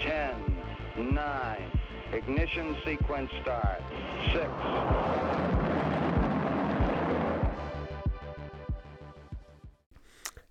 10, 9, ignition sequence start, 6,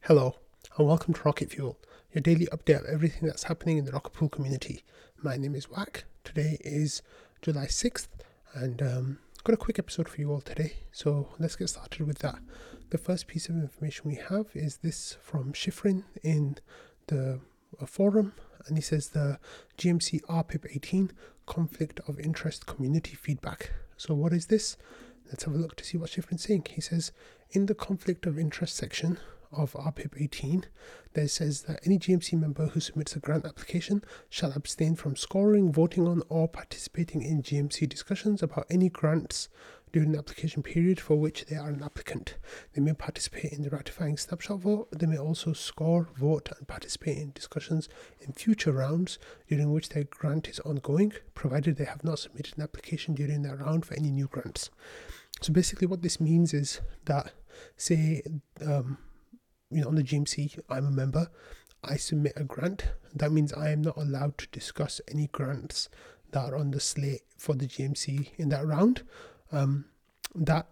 Hello, and welcome to Rocket Fuel, your daily update of everything that's happening in the Rocket Pool community. My name is Wack. Today is July 6th, and um, got a quick episode for you all today. So let's get started with that. The first piece of information we have is this from Shifrin in the uh, forum, and he says the GMC RPIP 18 conflict of interest community feedback. So, what is this? Let's have a look to see what Shifrin's saying. He says in the conflict of interest section, of RPIP 18 there says that any GMC member who submits a grant application shall abstain from scoring, voting on, or participating in GMC discussions about any grants during the application period for which they are an applicant. They may participate in the ratifying snapshot vote. They may also score, vote, and participate in discussions in future rounds during which their grant is ongoing, provided they have not submitted an application during that round for any new grants. So basically, what this means is that, say, um, you know, on the GMC, I'm a member. I submit a grant. That means I am not allowed to discuss any grants that are on the slate for the GMC in that round. Um, that,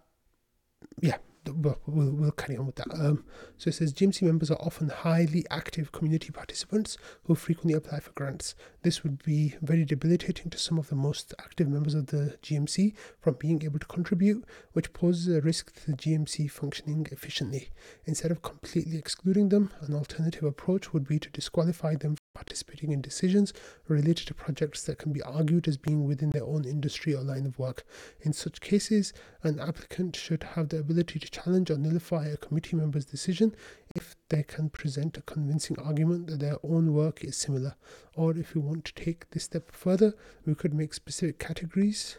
yeah, we'll, we'll, carry on with that. Um, so it says GMC members are often highly active community participants who frequently apply for grants. This would be very debilitating to some of the most active members of the GMC from being able to contribute, which poses a risk to the GMC functioning efficiently. Instead of completely excluding them, an alternative approach would be to disqualify them participating in decisions related to projects that can be argued as being within their own industry or line of work. In such cases, an applicant should have the ability to challenge or nullify a committee member's decision if they can present a convincing argument that their own work is similar. Or if we want to take this step further, we could make specific categories.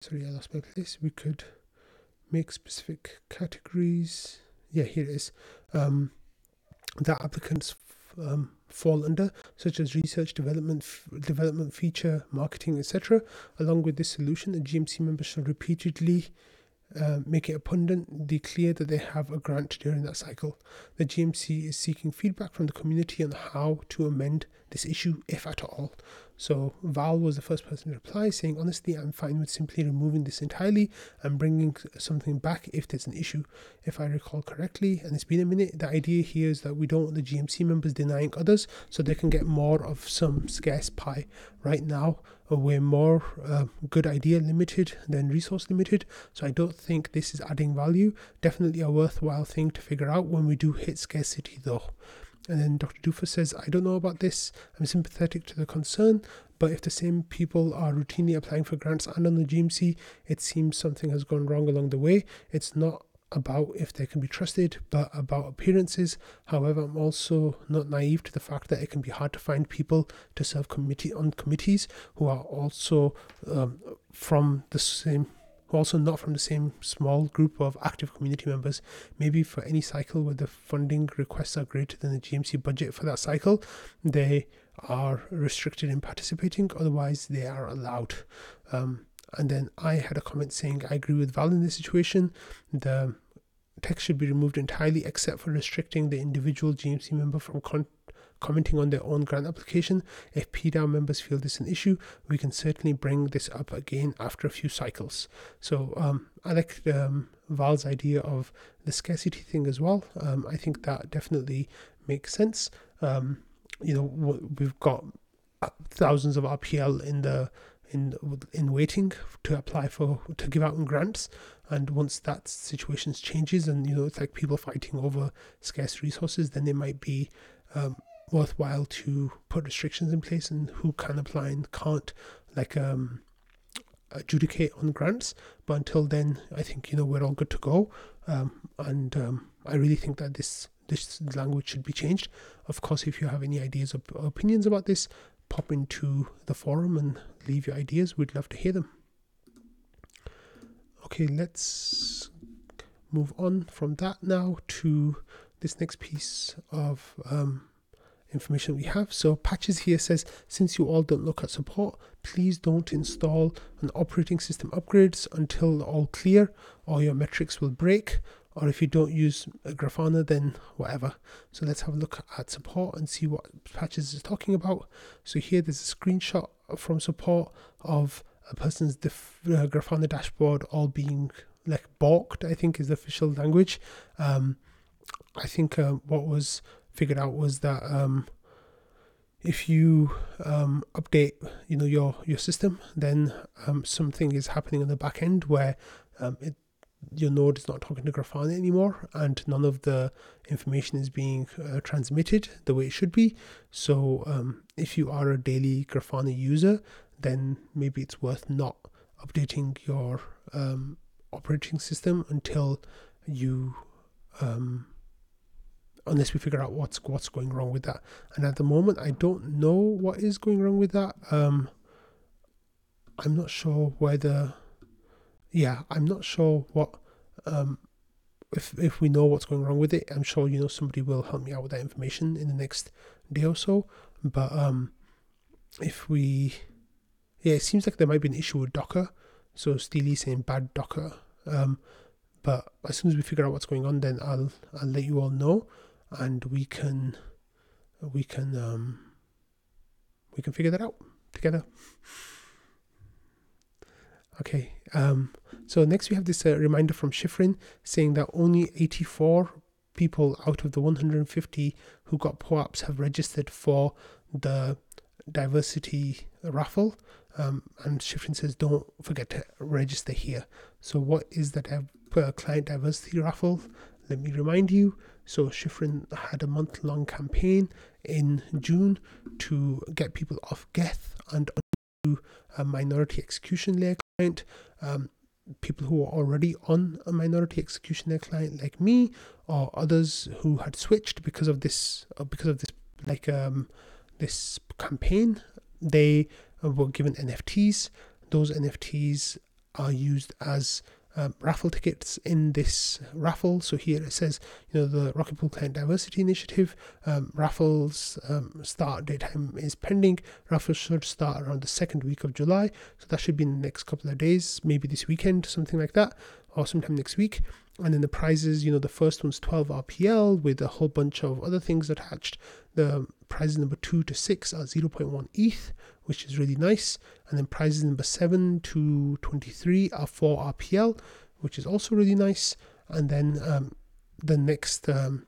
Sorry, I lost my place. We could make specific categories. Yeah, here it is. Um, applicants um, fall under, such as research, development, development, feature, marketing, etc. Along with this solution, the GMC members shall repeatedly uh, make it abundantly clear that they have a grant during that cycle. The GMC is seeking feedback from the community on how to amend this issue, if at all. So Val was the first person to reply, saying, Honestly, I'm fine with simply removing this entirely and bringing something back if there's an issue. If I recall correctly, and it's been a minute, the idea here is that we don't want the GMC members denying others so they can get more of some scarce pie. Right now, we're more uh, good idea limited than resource limited, so I don't think this is adding value. Definitely a worthwhile thing to figure out when we do hit scarcity, though. And then Dr. Doofus says, I don't know about this. I'm sympathetic to the concern, but if the same people are routinely applying for grants and on the GMC, it seems something has gone wrong along the way. It's not about if they can be trusted, but about appearances. However, I'm also not naive to the fact that it can be hard to find people to serve committee on committees who are also um, from the same who also not from the same small group of active community members. Maybe for any cycle where the funding requests are greater than the GMC budget for that cycle, they are restricted in participating, otherwise, they are allowed. Um, and then I had a comment saying, I agree with Val in this situation. The text should be removed entirely except for restricting the individual GMC member from con- commenting on their own grant application. If PDAO members feel this is an issue, we can certainly bring this up again after a few cycles. So um, I like um, Val's idea of the scarcity thing as well. Um, I think that definitely makes sense. Um, you know, we've got thousands of RPL in the in in waiting to apply for to give out grants. And once that situation changes and you know it's like people fighting over scarce resources then there might be um, worthwhile to put restrictions in place and who can apply and can't like um adjudicate on grants. But until then i think you know we're all good to go. Um, and um, i really think that this this language should be changed. Of course if you have any ideas or opinions about this pop into the forum and leave your ideas we'd love to hear them okay let's move on from that now to this next piece of um, information we have. So patches here says, since you all don't look at support, please don't install an operating system upgrades until all clear or your metrics will break. Or if you don't use a Grafana, then whatever. So let's have a look at support and see what patches is talking about. So here there's a screenshot from support of a person's def- uh, Grafana dashboard all being like balked, I think is the official language. Um, I think uh, what was figured out was that um, if you um, update, you know, your your system, then um, something is happening on the back end where um, it, your node is not talking to Grafana anymore, and none of the information is being uh, transmitted the way it should be. So, um, if you are a daily Grafana user, then maybe it's worth not updating your um, operating system until you um, unless we figure out what's what's going wrong with that. And at the moment, I don't know what is going wrong with that. Um, I'm not sure whether, yeah, I'm not sure what. Um, if if we know what's going wrong with it, I'm sure you know somebody will help me out with that information in the next day or so. But um, if we, yeah, it seems like there might be an issue with Docker. So Steely saying bad Docker. Um, but as soon as we figure out what's going on, then I'll I'll let you all know and we can we can um, we can figure that out together. Okay, um, so next we have this uh, reminder from Shifrin saying that only 84 people out of the 150 who got POAPs have registered for the diversity raffle. Um, and Shifrin says, don't forget to register here. So, what is the uh, client diversity raffle? Let me remind you. So Shifrin had a month long campaign in June to get people off Geth and a minority execution layer client. Um, people who are already on a minority execution layer client like me or others who had switched because of this uh, because of this like um this campaign they were given nfts those nfts are used as um, raffle tickets in this raffle. So here it says, you know, the Rocket Pool Client Diversity Initiative um, raffles um, start date time is pending. Raffles should start around the second week of July, so that should be in the next couple of days, maybe this weekend, something like that, or sometime next week. And then the prizes, you know, the first one's 12 RPL with a whole bunch of other things attached. The prizes number two to six are 0.1 ETH, which is really nice. And then prizes number 7 to 23 are 4 RPL, which is also really nice. And then um, the next um,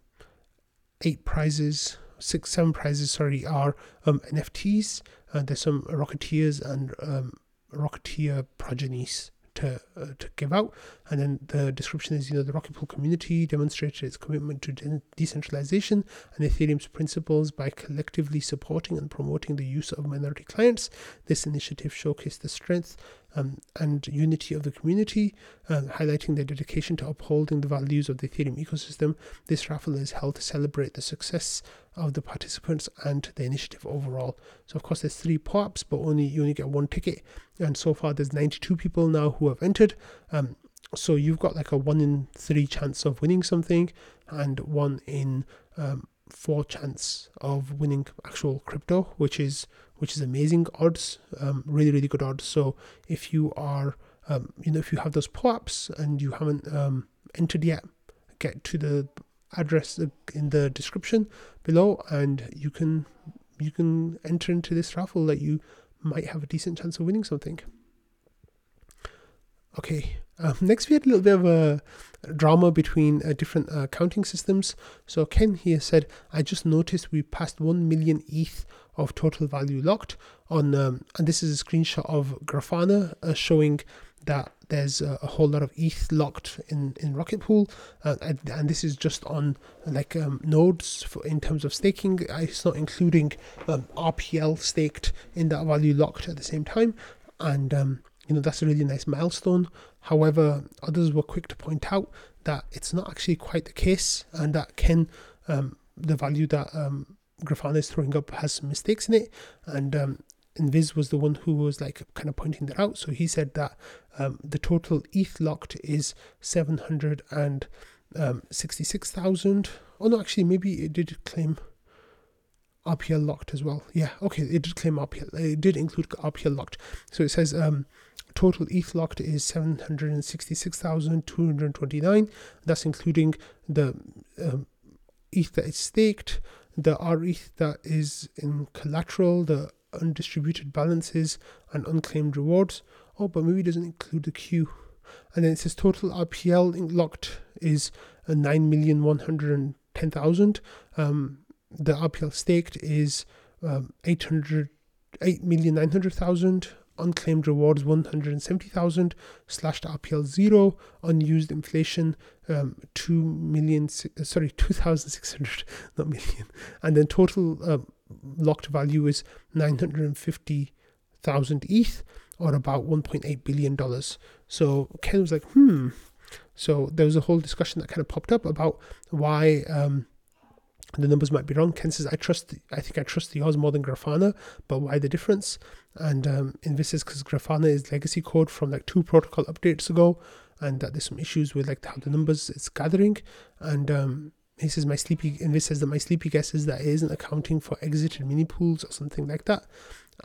eight prizes, six, seven prizes, sorry, are um, NFTs. And there's some Rocketeers and um, Rocketeer progenies to uh, to give out. And then the description is, you know, the Rocket Pool community demonstrated its commitment to de- decentralization and Ethereum's principles by collectively supporting and promoting the use of minority clients. This initiative showcased the strength um, and unity of the community, uh, highlighting their dedication to upholding the values of the Ethereum ecosystem. This raffle is held to celebrate the success of the participants and the initiative overall. So, of course, there's three POAPs, but only you only get one ticket. And so far, there's 92 people now who have entered. Um, so you've got like a one in three chance of winning something, and one in um, four chance of winning actual crypto, which is which is amazing odds, um, really really good odds. So if you are, um, you know, if you have those POAPs and you haven't um, entered yet, get to the address in the description below, and you can you can enter into this raffle that you might have a decent chance of winning something. Okay, um, next we had a little bit of a drama between uh, different uh, counting systems. So Ken here said, I just noticed we passed 1 million ETH of total value locked on, um, and this is a screenshot of Grafana uh, showing that there's a, a, whole lot of ETH locked in, in Rocket Pool, uh, and, and, this is just on like um, nodes for, in terms of staking. It's not including um, RPL staked in that value locked at the same time, and um, you know that's a really nice milestone. However, others were quick to point out that it's not actually quite the case, and that Ken, um, the value that um, Grafana is throwing up has some mistakes in it, and um, Invis was the one who was like kind of pointing that out. So he said that um, the total ETH locked is seven hundred and um, sixty-six thousand. Oh no, actually, maybe it did claim. RPL locked as well. Yeah, okay, it did claim RPL. It did include RPL locked. So it says um, total ETH locked is 766,229. That's including the um, ETH that is staked, the RETH that is in collateral, the undistributed balances, and unclaimed rewards. Oh, but maybe it doesn't include the Q. And then it says total RPL locked is uh, 9,110,000. Um, the RPL staked is um, 800, 8,900,000 unclaimed rewards 170,000 slashed RPL zero unused inflation um, 2 million uh, sorry 2,600 not million and then total uh, locked value is 950,000 ETH or about 1.8 billion dollars so Ken was like hmm so there was a whole discussion that kind of popped up about why um, the numbers might be wrong. Ken says, I trust, I think I trust the Oz more than Grafana, but why the difference? And um, this is because Grafana is legacy code from like two protocol updates ago, and that there's some issues with like how the numbers it's gathering. And um, he says, my sleepy, and Invis says that my sleepy guess is that it isn't accounting for exited mini pools or something like that.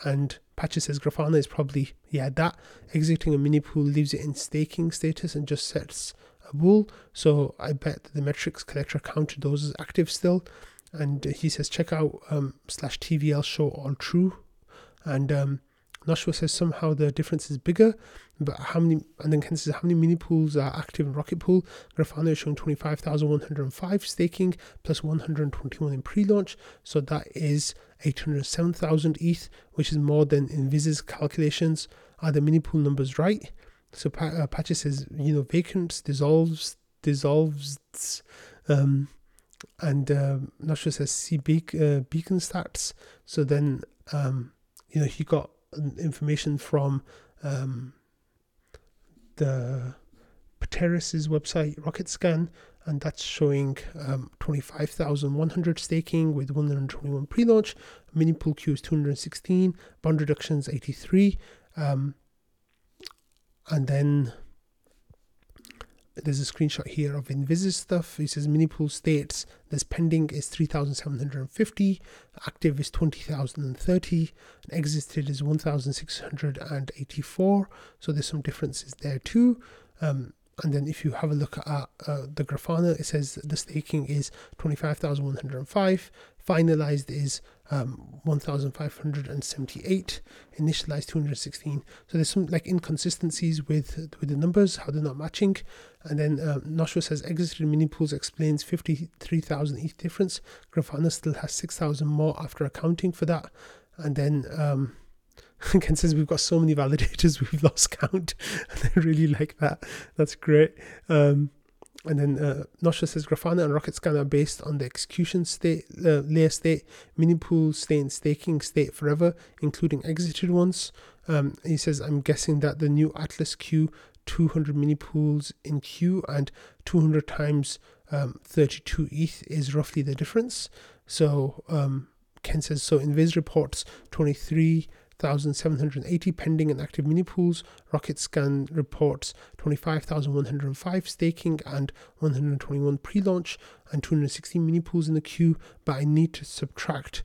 And Patches says Grafana is probably, yeah, that exiting a mini pool leaves it in staking status and just sets a bool. So I bet the metrics collector counted those as active still. And he says, check out um, slash TVL show all true. And um, Nashua says somehow the difference is bigger, but how many, and then Ken says how many mini pools are active in Rocket Pool? Grafana is showing 25,105 staking plus 121 in pre launch. So that is 807,000 ETH, which is more than Invis's calculations. Are the mini pool numbers right? So uh, Patchy says, you know, vacants dissolves, dissolves, um, and uh, Nashua says see uh, beacon stats. So then, um, you know, he got information from um, the Peteris's website, Rocket Scan, and that's showing um, 25,100 staking with 121 pre-launch. Mini pool queue is 216, bond reductions 83. Um, and then there's a screenshot here of Invis's stuff. It says mini pool states this pending is 3,750, active is 20,030, and exited is 1,684. So there's some differences there too. Um, and then if you have a look at uh, the Grafana, it says the staking is 25,105, finalized is um, 1,578, initialized 216. So there's some like inconsistencies with with the numbers, how they're not matching. And then um, Noshua says exited mini pools explains 53,000 ETH difference. Grafana still has 6,000 more after accounting for that. And then um, Ken says we've got so many validators we've lost count. and I really like that. That's great. Um, and then uh, says Grafana and Rocket Scan are based on the execution state, uh, layer state, mini pool stay in staking state forever, including exited ones. Um, he says, I'm guessing that the new Atlas Q 200 mini pools in Q and 200 times um, 32 ETH is roughly the difference. So um, Ken says, so Invis reports 23 1,780 pending and active mini pools. Rocket Scan reports 25,105 staking and 121 pre launch and 216 mini pools in the queue, but I need to subtract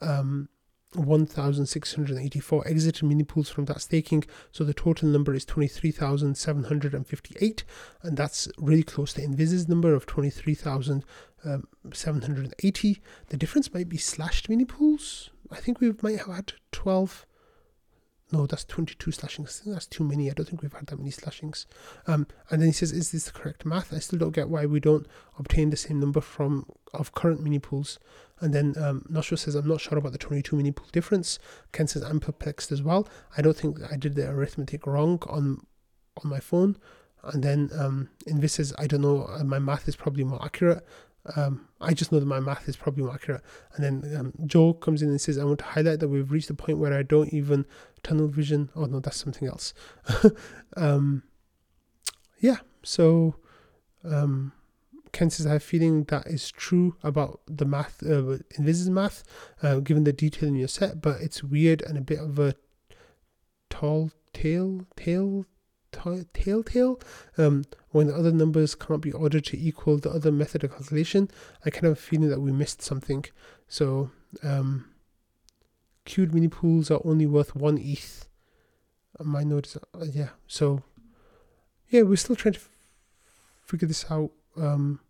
um, 1,684 exited mini pools from that staking. So the total number is 23,758, and that's really close to Invis's number of 23,780. Um, the difference might be slashed mini pools. I think we might have had 12 no, that's 22 slashings. that's too many. I don't think we've had that many slashings. Um, and then he says, is this the correct math? I still don't get why we don't obtain the same number from of current mini pools. And then um, says, I'm not sure about the 22 mini pool difference. Ken says, I'm perplexed as well. I don't think I did the arithmetic wrong on on my phone. And then um, Invis says, I don't know, uh, my math is probably more accurate. Um, I just know that my math is probably more accurate. And then um, Joe comes in and says, I want to highlight that we've reached the point where I don't even tunnel vision. Oh, no, that's something else. um, yeah, so um, Ken says, I have a feeling that is true about the math, uh, Invis's math, uh, given the detail in your set, but it's weird and a bit of a tall tale, tale, telltale um, when the other numbers can't be ordered to equal the other method of calculation. I kind of feeling that we missed something. So Um, queued mini pools are only worth one ETH. My node is uh, yeah. So yeah, we're still trying to f- figure this out. Um,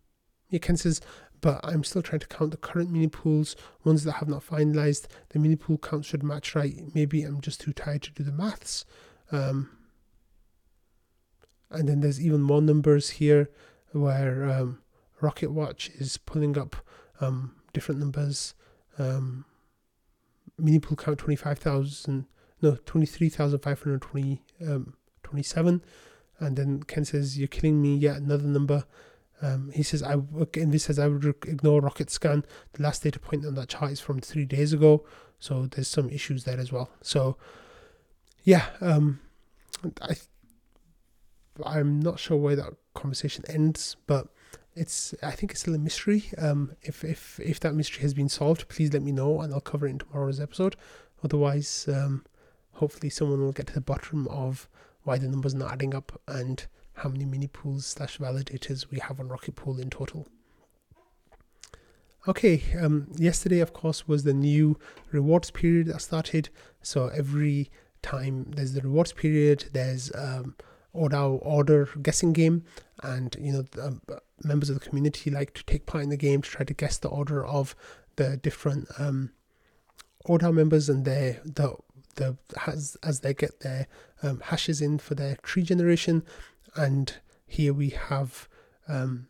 yeah, Ken says, but I'm still trying to count the current mini pools, ones that have not finalized. The mini pool count should match right. Maybe I'm just too tired to do the maths. Um, and then there's even more numbers here where um, Rocket Watch is pulling up um, different numbers. Um, mini pool count 25,000, no, 23,527. Um, and then Ken says, You're killing me, yet another number. Um, he says, I again, this says I would ignore Rocket Scan. The last data point on that chart is from three days ago. So there's some issues there as well. So, yeah, um, I, I'm not sure where that conversation ends, but it's I think it's still a mystery. Um, if if if that mystery has been solved, please let me know and I'll cover it in tomorrow's episode. Otherwise, um, hopefully someone will get to the bottom of why the numbers are not adding up and how many mini pools slash validators we have on Rocket Pool in total. Okay, um, yesterday of course was the new rewards period that started. So every time there's the rewards period, there's um, ODAO order guessing game, and you know the, um, members of the community like to take part in the game to try to guess the order of the different um, ODAO members and their the the has as they get their um, hashes in for their tree generation, and here we have um,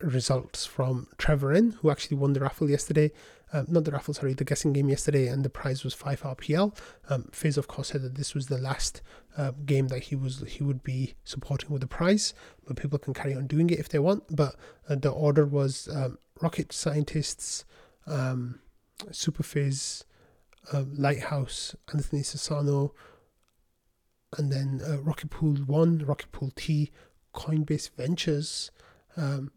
results from Trevor N, who actually won the raffle yesterday. Um, not the raffle, sorry, the guessing game yesterday, and the prize was five RPL. Um, Fizz, of course, said that this was the last uh, game that he was he would be supporting with the prize, but people can carry on doing it if they want. But uh, the order was um, rocket scientists, um, Super Fizz, uh, Lighthouse, Anthony Sassano, and then uh, Rocket Pool One, Rocket Pool T, Coinbase Ventures, um,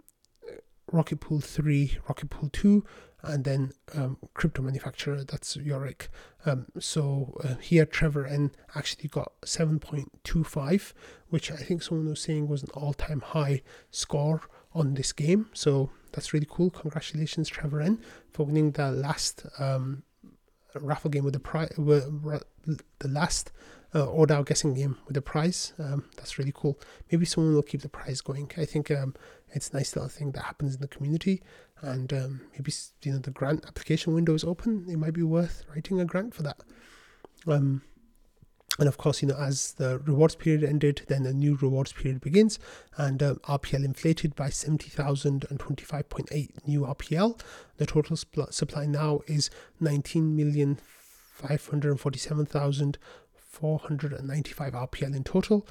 Rocket Pool 3, Rocket Pool 2, and then um, CryptoManufaktur, that's Yorick. Um, so uh, here, Trevor N actually got 7.25, which I think someone was saying was an all time high score on this game. So that's really cool. Congratulations, Trevor N, for winning the last um, raffle game with the prize, the last uh, ODAO guessing game with the prize. Um, that's really cool. Maybe someone will keep the prize going. I think um, it's a nice little thing that happens in the community, and um, maybe you know the grant application window is open. It might be worth writing a grant for that. Um, and of course, you know, as the rewards period ended, then the new rewards period begins, and um, RPL inflated by 70,025.8 new RPL. The total sp- supply now is 19,547,495 RPL in total,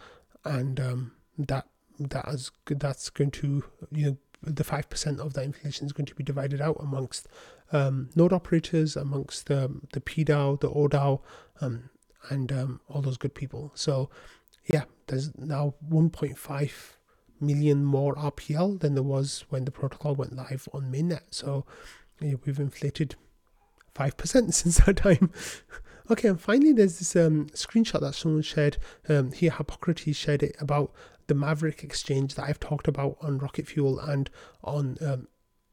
and um, that that is that's going to you know the five percent of that inflation is going to be divided out amongst um, node operators, amongst um, the PDAO, the ODAO, um, and um, all those good people. So yeah, there's now 1.5 million more RPL than there was when the protocol went live on mainnet. So yeah, we've inflated five percent since that time. okay, and finally, there's this um, screenshot that someone shared um, here. Hippocrates shared it about the Maverick exchange that I've talked about on Rocket Fuel and on um,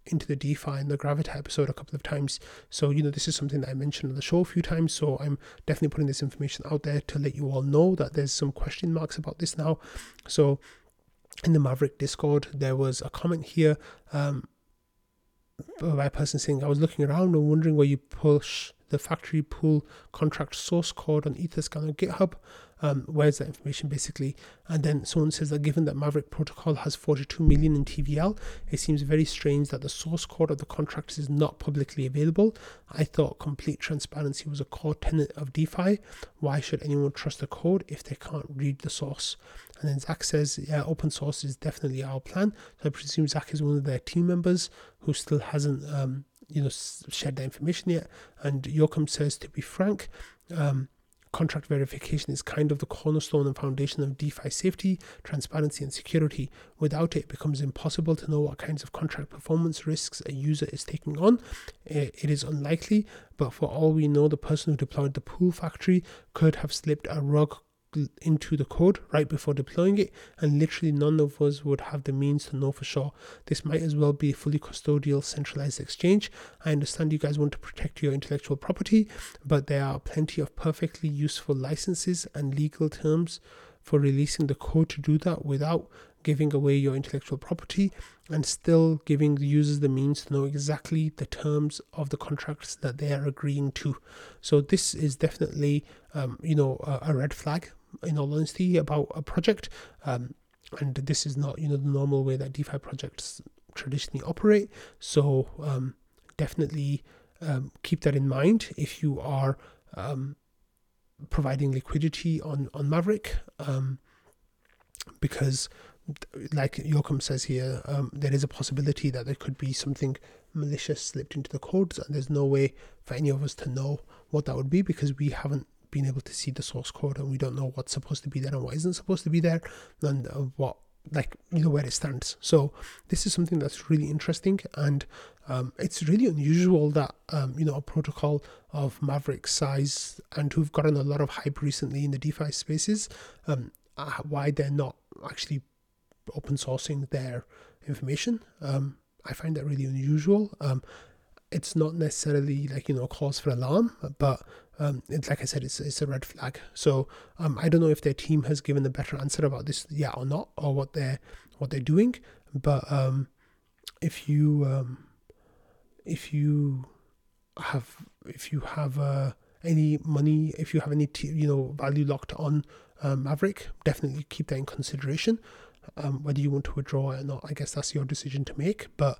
into the DeFi and the Gravita episode a couple of times. So, you know, this is something that I mentioned on the show a few times. So, I'm definitely putting this information out there to let you all know that there's some question marks about this now. So, in the Maverick Discord, there was a comment here um, by a person saying, I was looking around and wondering where you push the factory pool contract source code on Etherscan or GitHub um, where's that information basically? And then someone says that given that Maverick Protocol has 42 million in TVL, it seems very strange that the source code of the contract is not publicly available. I thought complete transparency was a core tenet of DeFi. Why should anyone trust the code if they can't read the source? And then Zach says, yeah, open source is definitely our plan. So I presume Zach is one of their team members who still hasn't, um, you know, shared that information yet. And Yokem says, to be frank, um, Contract verification is kind of the cornerstone and foundation of DeFi safety, transparency, and security. Without it, it becomes impossible to know what kinds of contract performance risks a user is taking on. It is unlikely, but for all we know, the person who deployed the pool factory could have slipped a rug into the code right before deploying it, and literally none of us would have the means to know for sure. This might as well be a fully custodial centralized exchange. I understand you guys want to protect your intellectual property, but there are plenty of perfectly useful licenses and legal terms for releasing the code to do that without giving away your intellectual property and still giving the users the means to know exactly the terms of the contracts that they are agreeing to. So this is definitely, um, you know, a, a, red flag in all honesty about a project. Um, and this is not, you know, the normal way that DeFi projects traditionally operate. So um, definitely um, keep that in mind if you are um, providing liquidity on on Maverick, um, because like Yokem says here, um, there is a possibility that there could be something malicious slipped into the codes, and there's no way for any of us to know what that would be because we haven't been able to see the source code and we don't know what's supposed to be there and what isn't supposed to be there, and uh, what like you know where it stands. So this is something that's really interesting, and um, it's really unusual that um, you know a protocol of Maverick size and who've gotten a lot of hype recently in the DeFi spaces, um, uh, why they're not actually open sourcing their information. Um, I find that really unusual. Um, it's not necessarily like you know cause for alarm, but um, it's like I said, it's it's a red flag. So um, I don't know if their team has given a better answer about this, yeah or not, or what they're what they're doing. But um, if you um, if you have if you have uh, any money, if you have any t- you know value locked on um, Maverick, definitely keep that in consideration. Um, whether you want to withdraw or not, I guess that's your decision to make. But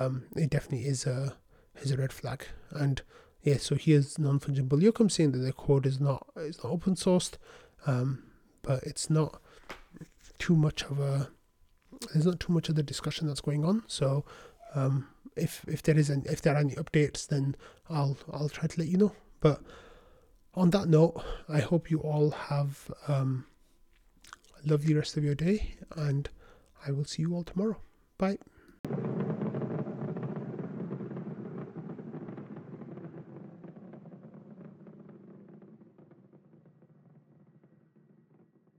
um, it definitely is a is a red flag. And yeah, so here's non-fungible Yokem saying that the code is not is not open sourced, um, but it's not too much of a there's not too much of the discussion that's going on. So um, if if there is an, if there are any updates, then I'll I'll try to let you know. But on that note, I hope you all have um, a lovely rest of your day, and I will see you all tomorrow. Bye.